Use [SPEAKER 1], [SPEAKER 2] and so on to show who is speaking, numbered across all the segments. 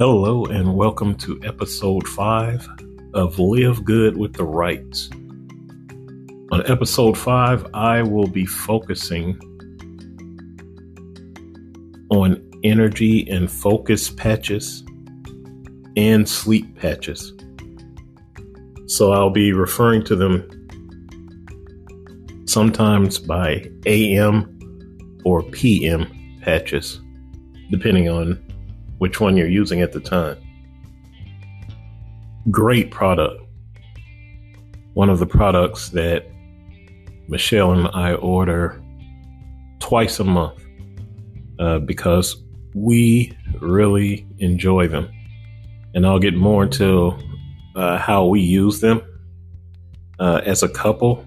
[SPEAKER 1] Hello, and welcome to episode five of Live Good with the Wrights. On episode five, I will be focusing on energy and focus patches and sleep patches. So I'll be referring to them sometimes by AM or PM patches, depending on which one you're using at the time. Great product. One of the products that Michelle and I order twice a month uh, because we really enjoy them. And I'll get more into uh, how we use them uh, as a couple.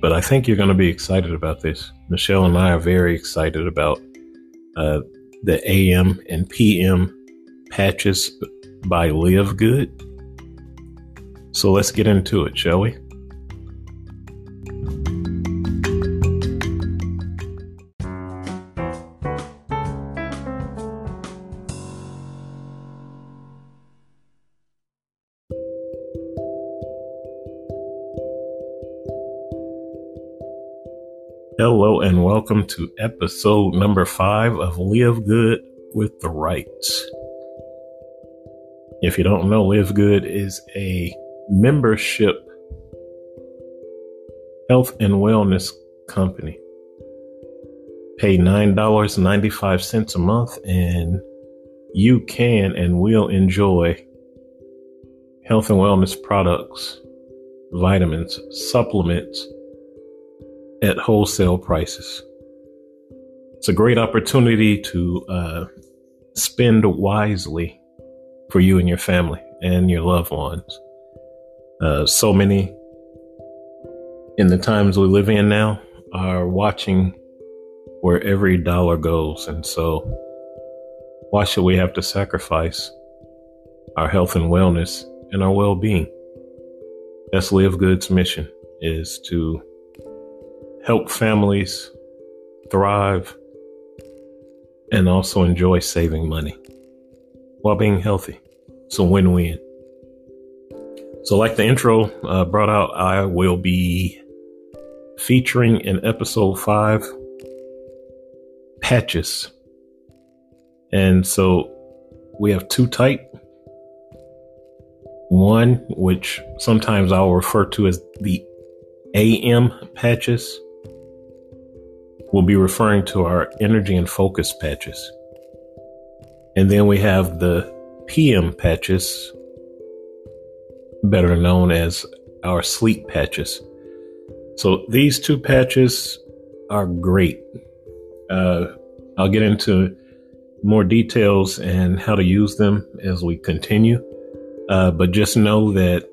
[SPEAKER 1] But I think you're going to be excited about this. Michelle and I are very excited about uh, the AM and PM patches by Live Good. So let's get into it, shall we? Welcome to episode number five of Live Good with the Wrights. If you don't know, Live Good is a membership health and wellness company. Pay $9.95 a month and you can and will enjoy health and wellness products, vitamins, supplements, at wholesale prices. It's a great opportunity to uh, spend wisely for you and your family and your loved ones. Uh, so many in the times we live in now are watching where every dollar goes. And so, why should we have to sacrifice our health and wellness and our well being? That's Live Good's mission is to help families thrive and also enjoy saving money while being healthy. It's a win win. So, like the intro uh, brought out, I will be featuring in episode five patches. And so we have two type. One, which sometimes I'll refer to as the AM patches, we'll be referring to our energy and focus patches. And then we have the PM patches, better known as our sleep patches. So these two patches are great. Uh, I'll get into more details and how to use them as we continue. Uh, but just know that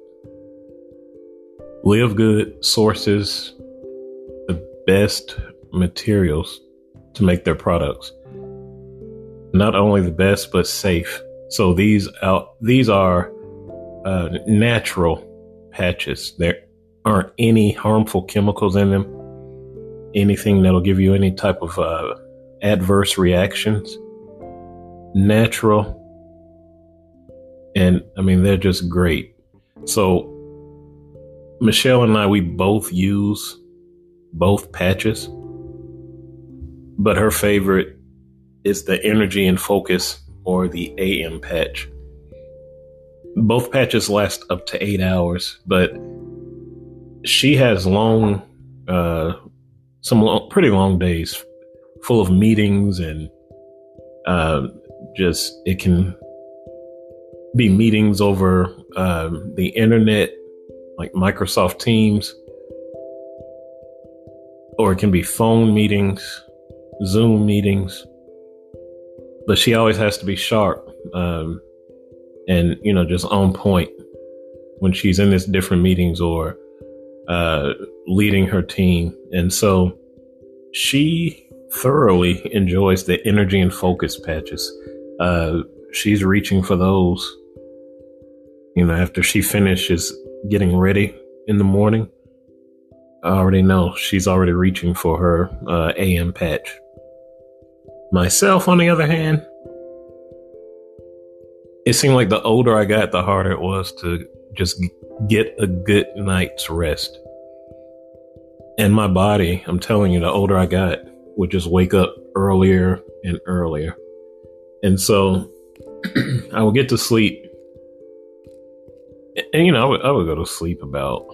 [SPEAKER 1] Live Good sources the best materials to make their products. Not only the best, but safe. So these out these are uh, natural patches. There aren't any harmful chemicals in them. Anything that'll give you any type of uh, adverse reactions. Natural, and I mean they're just great. So Michelle and I, we both use both patches but her favorite is the energy and focus or the AM patch. Both patches last up to eight hours, but she has long, uh, some long, pretty long days full of meetings and uh, just it can be meetings over uh, the internet, like Microsoft Teams, or it can be phone meetings Zoom meetings, but she always has to be sharp um, and you know just on point when she's in these different meetings or uh, leading her team, and so she thoroughly enjoys the energy and focus patches. Uh, she's reaching for those. You know, after she finishes getting ready in the morning, I already know she's already reaching for her uh, AM patch. Myself, on the other hand, it seemed like the older I got, the harder it was to just get a good night's rest. And my body, I'm telling you, the older I got, would just wake up earlier and earlier. And so I would get to sleep. And, you know, I would, I would go to sleep about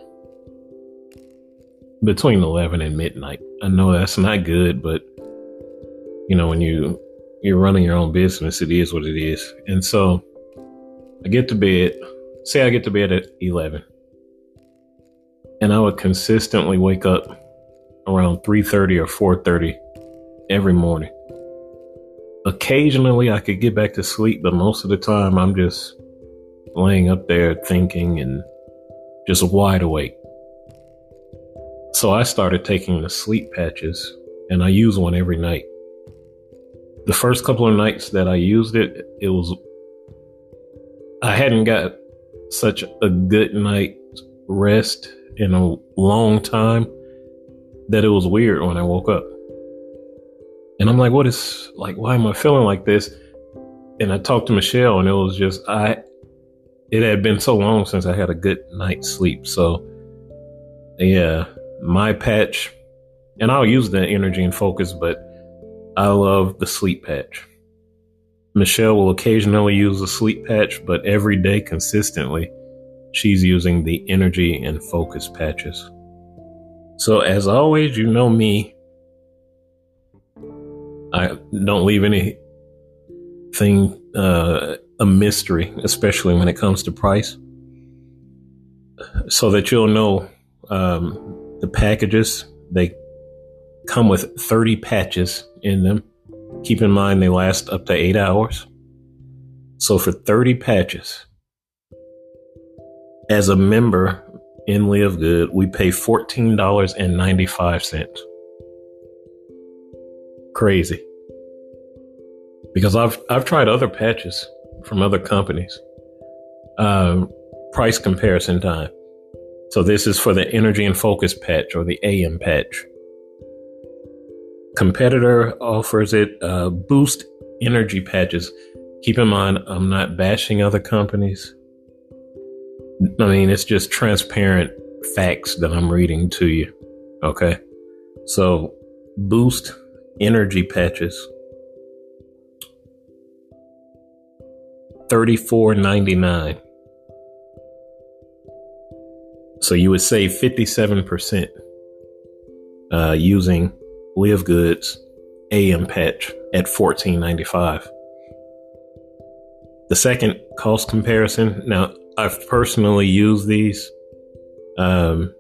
[SPEAKER 1] between 11 and midnight. I know that's not good, but you know, when you you're running your own business, it is what it is. And so I get to bed, say I get to bed at 11. And I would consistently wake up around 3:30 or 4:30 every morning. Occasionally I could get back to sleep, but most of the time I'm just laying up there thinking and just wide awake. So I started taking the sleep patches and I use one every night. The first couple of nights that I used it, it was, I hadn't got such a good night rest in a long time that it was weird when I woke up. And I'm like, what is, like, why am I feeling like this? And I talked to Michelle and it was just, I, it had been so long since I had a good night's sleep. So, yeah, my patch, and I'll use the energy and focus, but I love the sleep patch. Michelle will occasionally use a sleep patch, but every day consistently, she's using the energy and focus patches. So, as always, you know me. I don't leave anything uh, a mystery, especially when it comes to price, so that you'll know um, the packages, they come with 30 patches in them. Keep in mind they last up to eight hours. So for 30 patches, as a member in Live Good, we pay $14.95. Crazy. Because I've I've tried other patches from other companies. Uh, price comparison time. So this is for the energy and focus patch or the AM patch. Competitor offers it uh, boost energy patches. Keep in mind, I'm not bashing other companies. I mean, it's just transparent facts that I'm reading to you. Okay. So boost energy patches. Thirty-four ninety-nine. So you would save 57% uh, using Live Goods AM patch at 14.95. The second cost comparison. Now, I've personally used these um,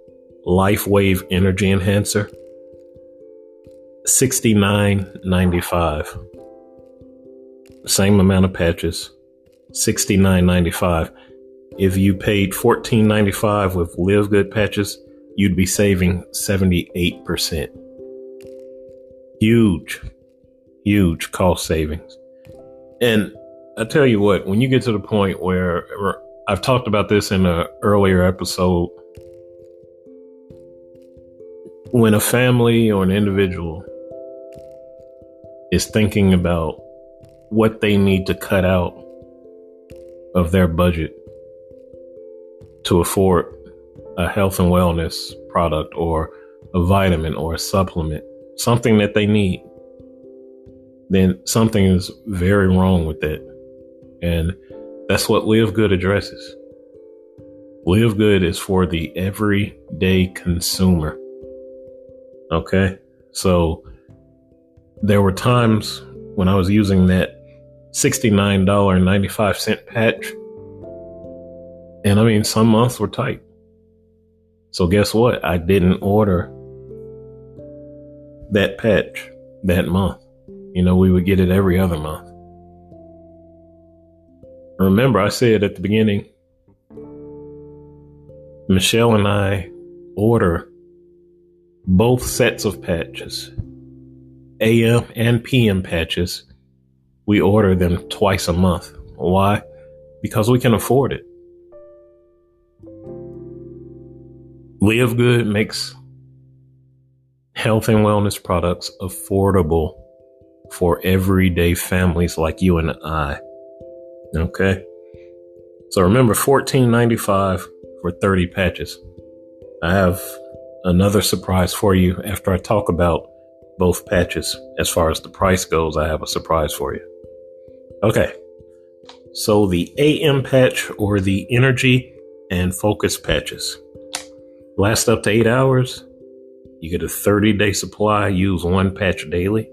[SPEAKER 1] LifeWave Energy Enhancer. 69.95. Same amount of patches. 69.95. If you paid $14.95 with Live Good patches, you'd be saving 78%. Huge, huge cost savings. And I tell you what, when you get to the point where I've talked about this in an earlier episode, when a family or an individual is thinking about what they need to cut out of their budget to afford a health and wellness product or a vitamin or a supplement, something that they need, then something is very wrong with it. And that's what Live Good addresses. Live Good is for the everyday consumer. Okay? So there were times when I was using that $69.95 patch and I mean, some months were tight. So guess what? I didn't order that patch that month. You know, we would get it every other month. Remember, I said at the beginning, Michelle and I order both sets of patches, AM and PM patches. We order them twice a month. Why? Because we can afford it. Live Good makes health and wellness products affordable for everyday families like you and I. Okay. So remember, fourteen ninety five for thirty patches. I have another surprise for you after I talk about both patches. As far as the price goes, I have a surprise for you. Okay. So the AM patch or the energy and focus patches last up to eight hours. You get a 30 day supply, use one patch daily.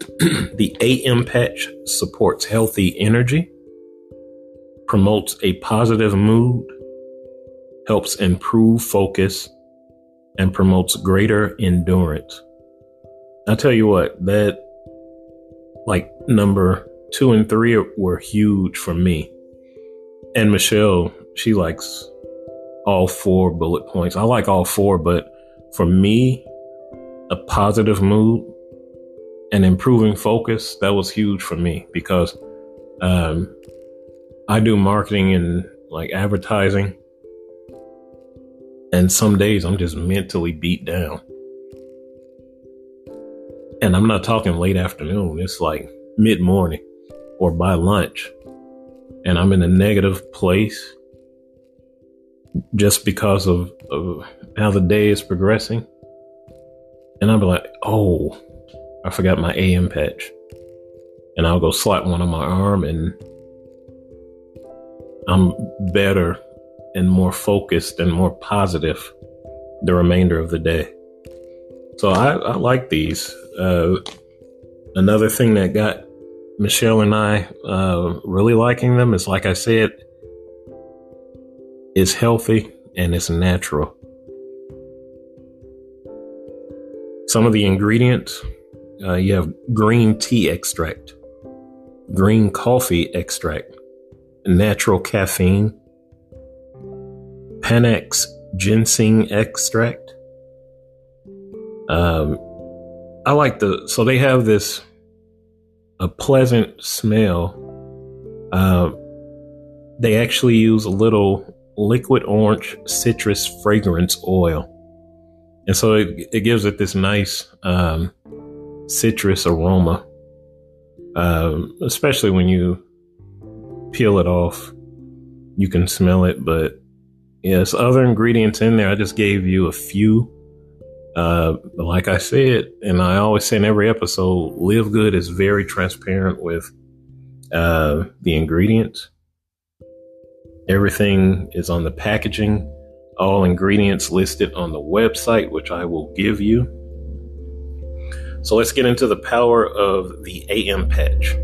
[SPEAKER 1] the AM patch supports healthy energy, promotes a positive mood, helps improve focus, and promotes greater endurance. I tell you what, that like number two and three were huge for me. And Michelle, she likes all four bullet points. I like all four, but for me, a positive mood and improving focus, that was huge for me because um, I do marketing and like advertising. And some days I'm just mentally beat down. And I'm not talking late afternoon, it's like mid morning or by lunch. And I'm in a negative place just because of, of how the day is progressing. And I'll be like, oh, I forgot my AM patch. And I'll go slap one on my arm and I'm better and more focused and more positive the remainder of the day. So I, I like these. Uh, another thing that got Michelle and I uh, really liking them is, like I said, it's healthy and it's natural. Some of the ingredients uh, you have green tea extract, green coffee extract, natural caffeine, Panax ginseng extract. Um, I like the so they have this a pleasant smell. Uh, they actually use a little liquid orange citrus fragrance oil. And so it, it gives it this nice um, citrus aroma, um, especially when you peel it off. You can smell it, but yes, other ingredients in there. I just gave you a few. Uh, like I said, and I always say in every episode, Live Good is very transparent with uh, the ingredients. Everything is on the packaging, all ingredients listed on the website, which I will give you. So let's get into the power of the AM patch.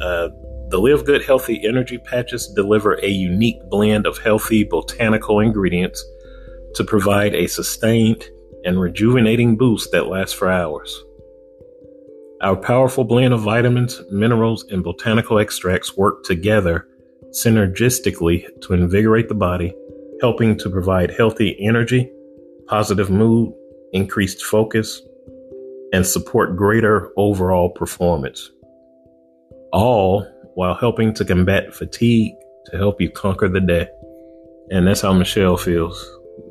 [SPEAKER 1] Uh, the Live Good Healthy Energy patches deliver a unique blend of healthy botanical ingredients to provide a sustained and rejuvenating boost that lasts for hours. Our powerful blend of vitamins, minerals, and botanical extracts work together synergistically to invigorate the body, helping to provide healthy energy, positive mood, increased focus, and support greater overall performance. All while helping to combat fatigue to help you conquer the day. And that's how Michelle feels.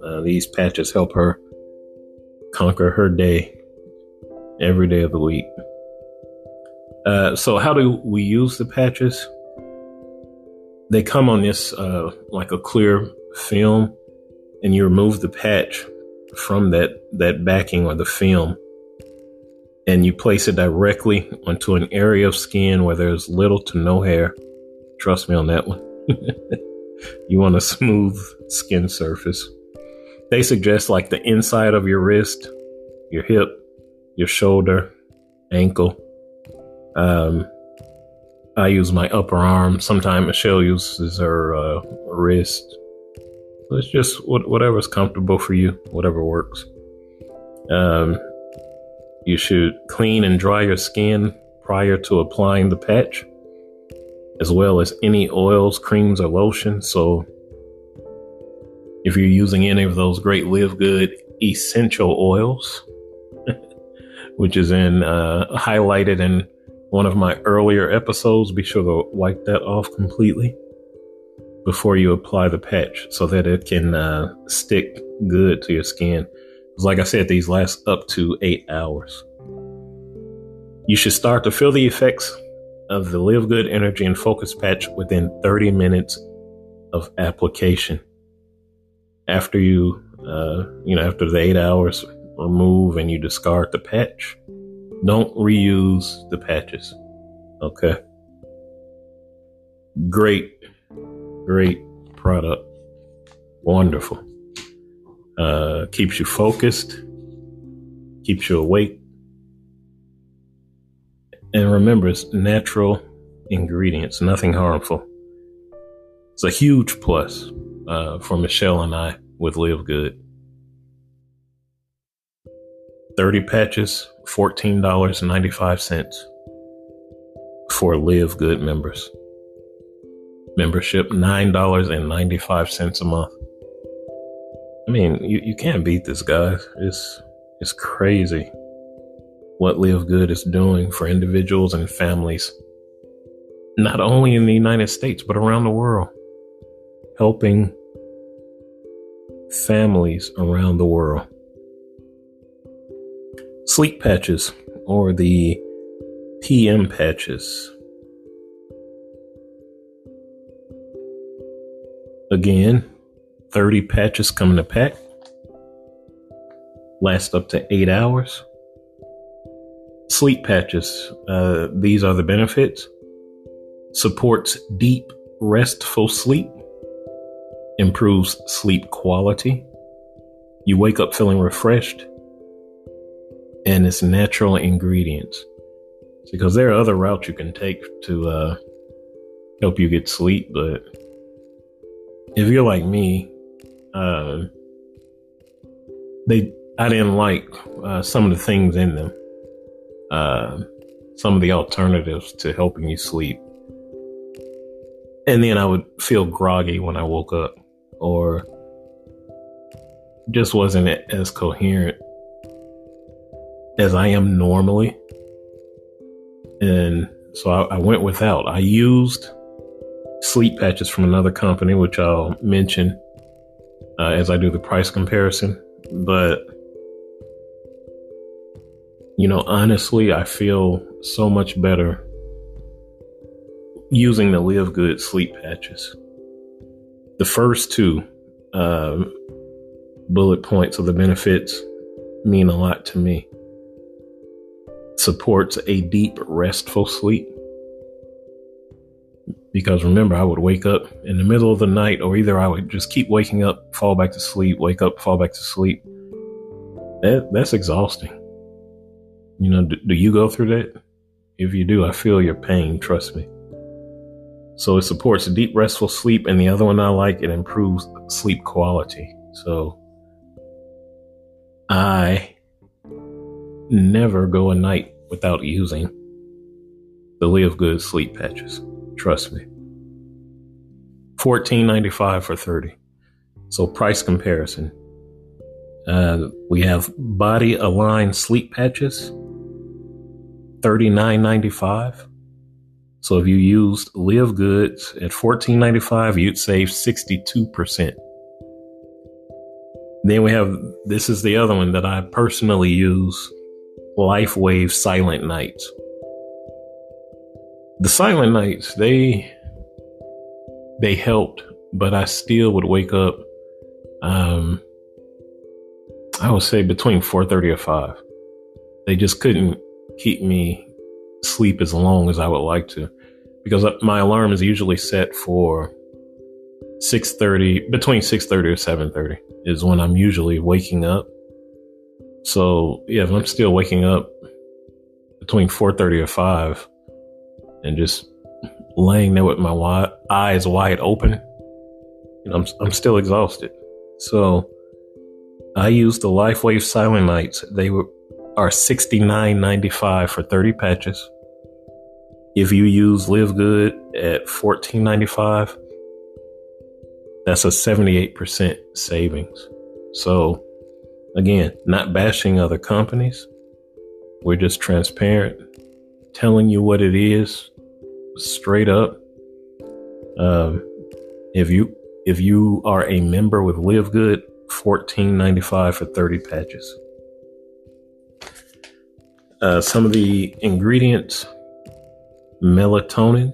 [SPEAKER 1] Uh, these patches help her conquer her day every day of the week. Uh, so, how do we use the patches? they come on this uh, like a clear film, and you remove the patch from that that backing or the film, and you place it directly onto an area of skin where there's little to no hair. Trust me on that one. you want a smooth skin surface. They suggest like the inside of your wrist, your hip, your shoulder, ankle. Um, I use my upper arm. Sometimes Michelle uses her uh, wrist. It's just whatever's comfortable for you, whatever works. Um, you should clean and dry your skin prior to applying the patch, as well as any oils, creams, or lotion. So, if you're using any of those great Live Good essential oils, which is in uh, highlighted in one of my earlier episodes, be sure to wipe that off completely before you apply the patch so that it can uh, stick good to your skin. Like I said, these last up to eight hours. You should start to feel the effects of the Live Good Energy and Focus patch within 30 minutes of application. After you, uh, you know, after the eight hours remove and you discard the patch, don't reuse the patches. Okay. Great, great product. Wonderful. Uh, keeps you focused, keeps you awake. And remember, it's natural ingredients, nothing harmful. It's a huge plus uh, for Michelle and I with Live Good. 30 patches, $14.95 for Live Good members. Membership, $9.95 a month. I mean, you, you can't beat this, guys. It's, it's crazy what Live Good is doing for individuals and families, not only in the United States, but around the world, helping families around the world. Sleep patches, or the PM patches. Again, 30 patches come in a pack. Last up to eight hours. Sleep patches. Uh, these are the benefits. Supports deep, restful sleep. Improves sleep quality. You wake up feeling refreshed. And it's natural ingredients. Because there are other routes you can take to uh, help you get sleep, but if you're like me, uh, they I didn't like uh, some of the things in them. Uh, some of the alternatives to helping you sleep. And then I would feel groggy when I woke up or just wasn't as coherent as I am normally. And so I, I went without. I used sleep patches from another company, which I'll mention uh, as I do the price comparison. But, you know, honestly, I feel so much better using the Live Good sleep patches. The first two uh, bullet points of the benefits mean a lot to me. Supports a deep, restful sleep because remember, I would wake up in the middle of the night, or either I would just keep waking up, fall back to sleep, wake up, fall back to sleep. That that's exhausting. You know, do, do you go through that? If you do, I feel your pain. Trust me. So it supports deep, restful sleep, and the other one I like it improves sleep quality. So I never go a night without using the Live Good sleep patches. Trust me. Fourteen ninety five for thirty. So price comparison. Uh, we have body aligned sleep patches. Thirty nine ninety five. So if you used Live Goods at fourteen ninety five, you'd save sixty two percent. Then we have this is the other one that I personally use LifeWave Silent Nights the silent nights they they helped but i still would wake up um i would say between 4.30 or 5 they just couldn't keep me sleep as long as i would like to because my alarm is usually set for 6.30 between 6.30 or 7.30 is when i'm usually waking up. So yeah if i'm still waking up between 4.30 or 5 and just laying there with my wide, eyes wide open, know, I'm, I'm still exhausted. So I used the LifeWave Silent Nights. They were are sixty nine ninety five for thirty patches. If you use Live Good at fourteen ninety five, that's a seventy eight percent savings. So again, not bashing other companies. We're just transparent, telling you what it is straight up. Um, if you if you are a member with Live Good, fourteen ninety five for thirty patches. Uh, some of the ingredients melatonin,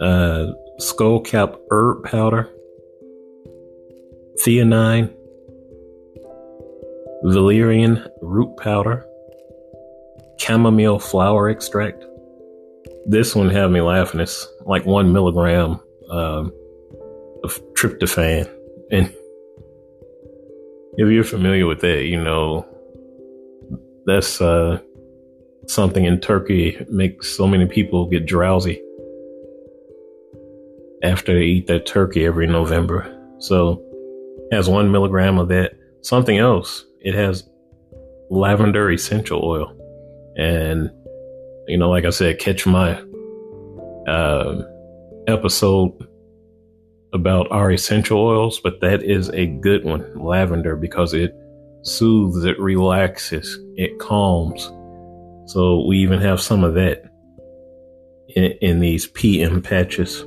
[SPEAKER 1] uh, skullcap herb powder, theanine, valerian root powder, chamomile flower extract. This one had me laughing. It's like one milligram um, of tryptophan. And if you're familiar with that, you know, that's uh, something in Turkey makes so many people get drowsy after they eat that turkey every November. So has one milligram of that. Something else, it has lavender essential oil. And, you know, like I said, catch my uh, episode about our essential oils, but that is a good one, lavender, because it soothes, it relaxes, it calms. So we even have some of that in, in these PM patches.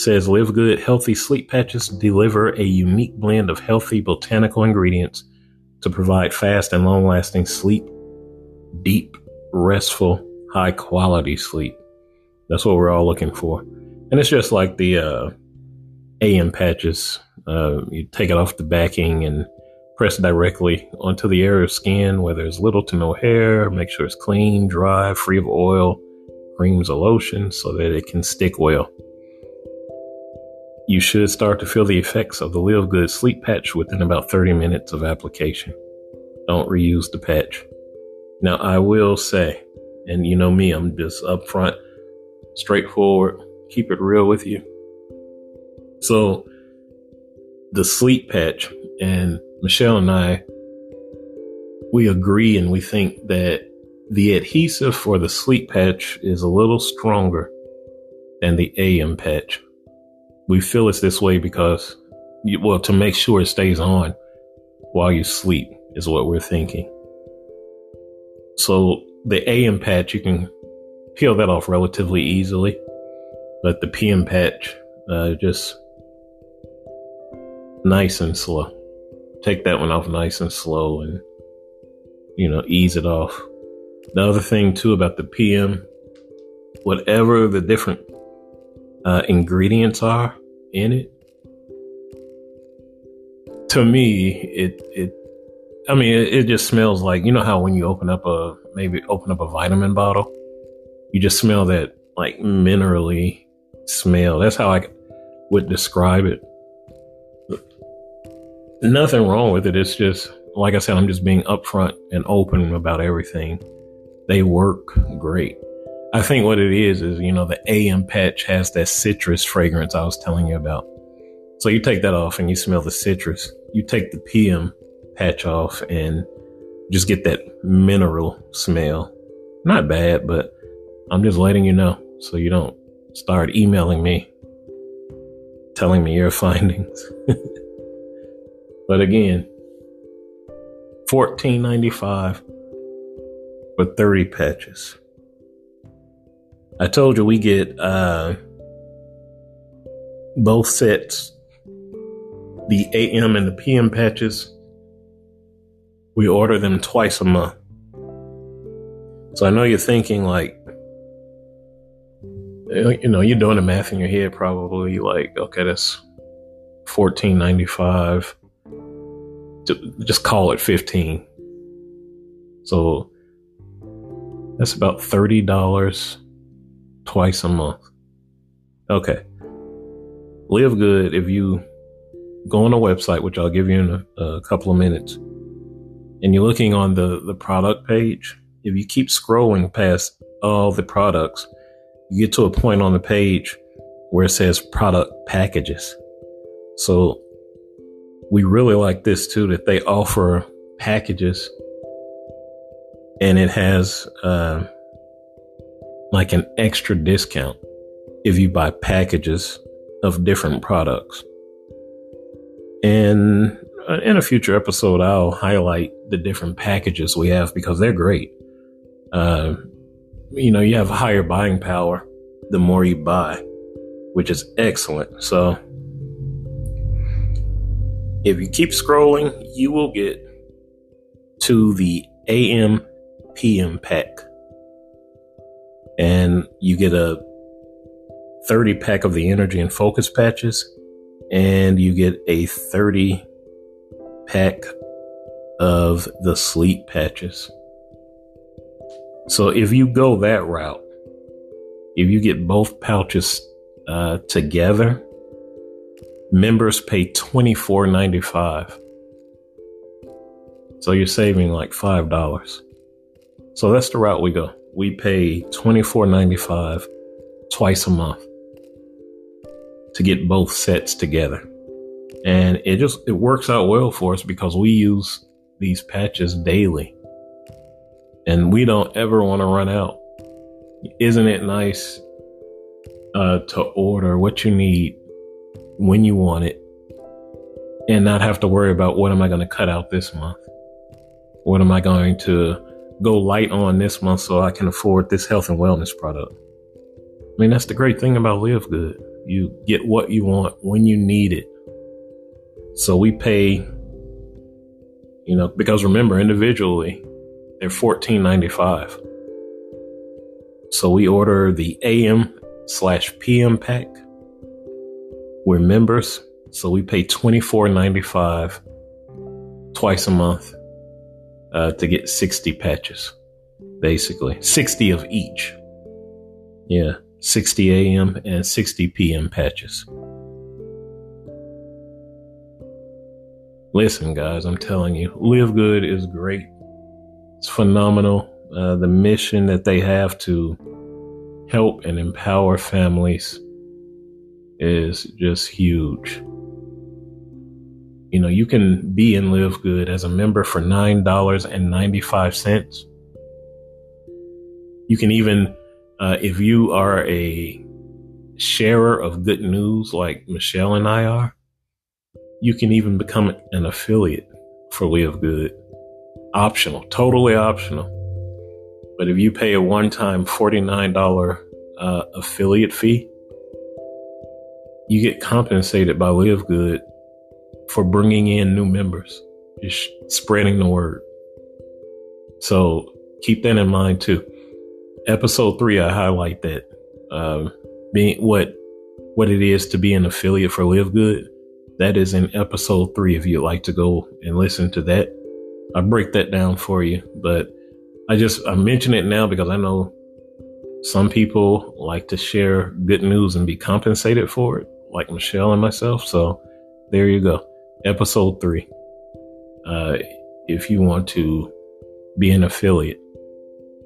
[SPEAKER 1] says Live Good Healthy Sleep Patches deliver a unique blend of healthy botanical ingredients to provide fast and long lasting sleep, deep, restful, high quality sleep. That's what we're all looking for. And it's just like the uh, AM patches. Uh, you take it off the backing and press directly onto the area of skin where there's little to no hair. Make sure it's clean, dry, free of oil, creams, or lotion so that it can stick well. You should start to feel the effects of the Live Good sleep patch within about 30 minutes of application. Don't reuse the patch. Now, I will say, and you know me, I'm just upfront, straightforward, keep it real with you. So, the sleep patch, and Michelle and I, we agree and we think that the adhesive for the sleep patch is a little stronger than the AM patch we feel it's this way because, well, to make sure it stays on while you sleep is what we're thinking. So the AM patch, you can peel that off relatively easily, but the PM patch, uh, just nice and slow. Take that one off nice and slow and, you know, ease it off. The other thing too about the PM, whatever the different uh, ingredients are, in it. To me, it it I mean, it, it, just smells like you know how when you open up a maybe open up a vitamin bottle, you just smell that like minerally smell. That's how I would describe it. Nothing wrong with it. It's just like I said, I'm just being upfront and open about everything. They work great. I think what it is is, you know, the AM patch has that citrus fragrance I was telling you about. So you take that off and you smell the citrus. You take the PM patch off and just get that mineral smell. Not bad, but I'm just letting you know so you don't start emailing me telling me your findings. but again, 14.95 for 30 patches. I told you we get uh, both sets, the AM and the PM patches. We order them twice a month. So I know you're thinking like, you know, you're doing the math in your head probably like, okay, that's fourteen ninety five. Just call it fifteen. So that's about thirty dollars twice a month. Okay. Live good if you go on a website, which I'll give you in a, a couple of minutes, and you're looking on the, the product page. If you keep scrolling past all the products, you get to a point on the page where it says product packages. So we really like this too, that they offer packages and it has, uh, like an extra discount if you buy packages of different products. And uh, in a future episode, I'll highlight the different packages we have because they're great. Uh, you know, you have higher buying power the more you buy, which is excellent. So if you keep scrolling, you will get to the AM PM pack. And you get a 30 pack of the energy and focus patches, and you get a 30 pack of the sleep patches. So if you go that route, if you get both pouches uh, together, members pay twenty four ninety five. So you're saving like five dollars. So that's the route we go. We pay twenty four ninety five twice a month to get both sets together. And it just it works out well for us because we use these patches daily. And we don't ever want to run out. Isn't it nice uh, to order what you need when you want it and not have to worry about what am I going to cut out this month? What am I going to go light on this month so I can afford this health and wellness product? I mean, that's the great thing about Live Good. You get what you want when you need it. So we pay, you know, because remember, individually, they're fourteen ninety five. So we order the AM slash PM pack we're members, so we pay twenty four ninety five twice a month uh, to get sixty patches, basically sixty of each. Yeah, sixty AM and sixty PM patches. Listen, guys, I'm telling you, Live Good is great. It's phenomenal. Uh, the mission that they have to help and empower families is just huge. You know, you can be in Live Good as a member for $9.95. You can even, uh, if you are a sharer of good news like Michelle and I are, you can even become an affiliate for Live Good. Optional, totally optional. But if you pay a one time $49 uh, affiliate fee, you get compensated by Live Good for bringing in new members, just spreading the word. So keep that in mind too. Episode three, I highlight that um, being what what it is to be an affiliate for Live Good. That is in episode three. If you'd like to go and listen to that, I break that down for you. But I just I mention it now because I know some people like to share good news and be compensated for it like Michelle and myself. So there you go. Episode three. Uh, if you want to be an affiliate.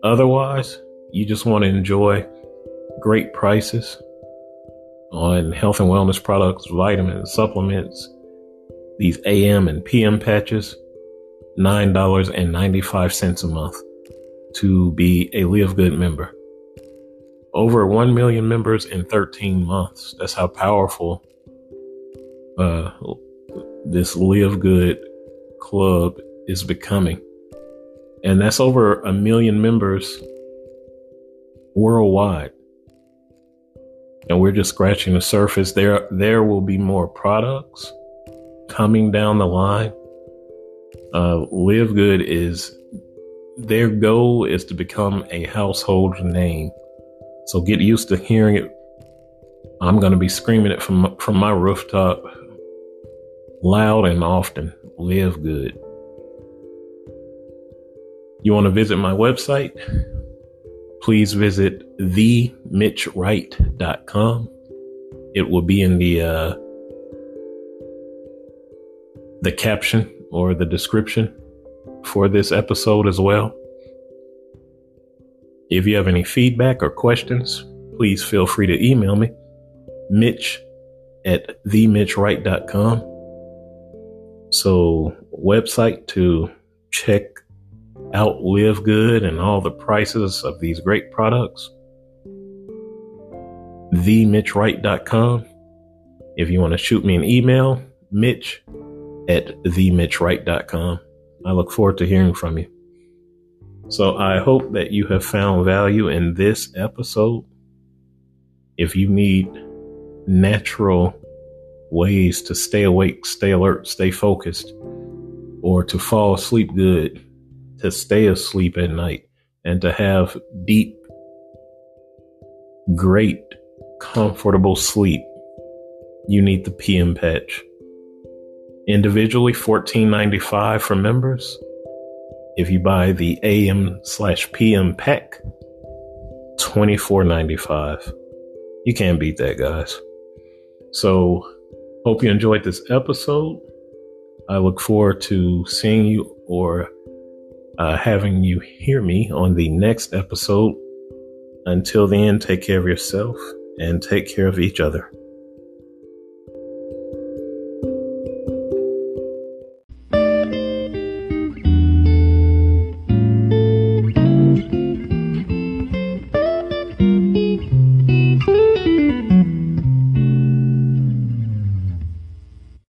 [SPEAKER 1] Otherwise, you just want to enjoy great prices on health and wellness products, vitamins, supplements, these AM and PM patches, $9.95 a month to be a Live Good member over 1 million members in 13 months. That's how powerful uh, this Live Good club is becoming. And that's over a million members worldwide. And we're just scratching the surface. There, there will be more products coming down the line. Uh, Live Good is their goal is to become a household name so get used to hearing it. I'm going to be screaming it from from my rooftop loud and often. Live good. You want to visit my website? Please visit themitchwright.com. It will be in the uh, the caption or the description for this episode as well. If you have any feedback or questions, please feel free to email me, Mitch at themitchwright.com. So, website to check out Live Good and all the prices of these great products, themitchwright.com. If you want to shoot me an email, Mitch at themitchwright.com. I look forward to hearing from you. So I hope that you have found value in this episode. If you need natural ways to stay awake, stay alert, stay focused, or to fall asleep good, to stay asleep at night, and to have deep, great, comfortable sleep, you need the PM patch. Individually, $14.95 for members. If you buy the AM slash PM pack, $24.95. You can't beat that, guys. So, hope you enjoyed this episode. I look forward to seeing you or uh, having you hear me on the next episode. Until then, take care of yourself and take care of each other.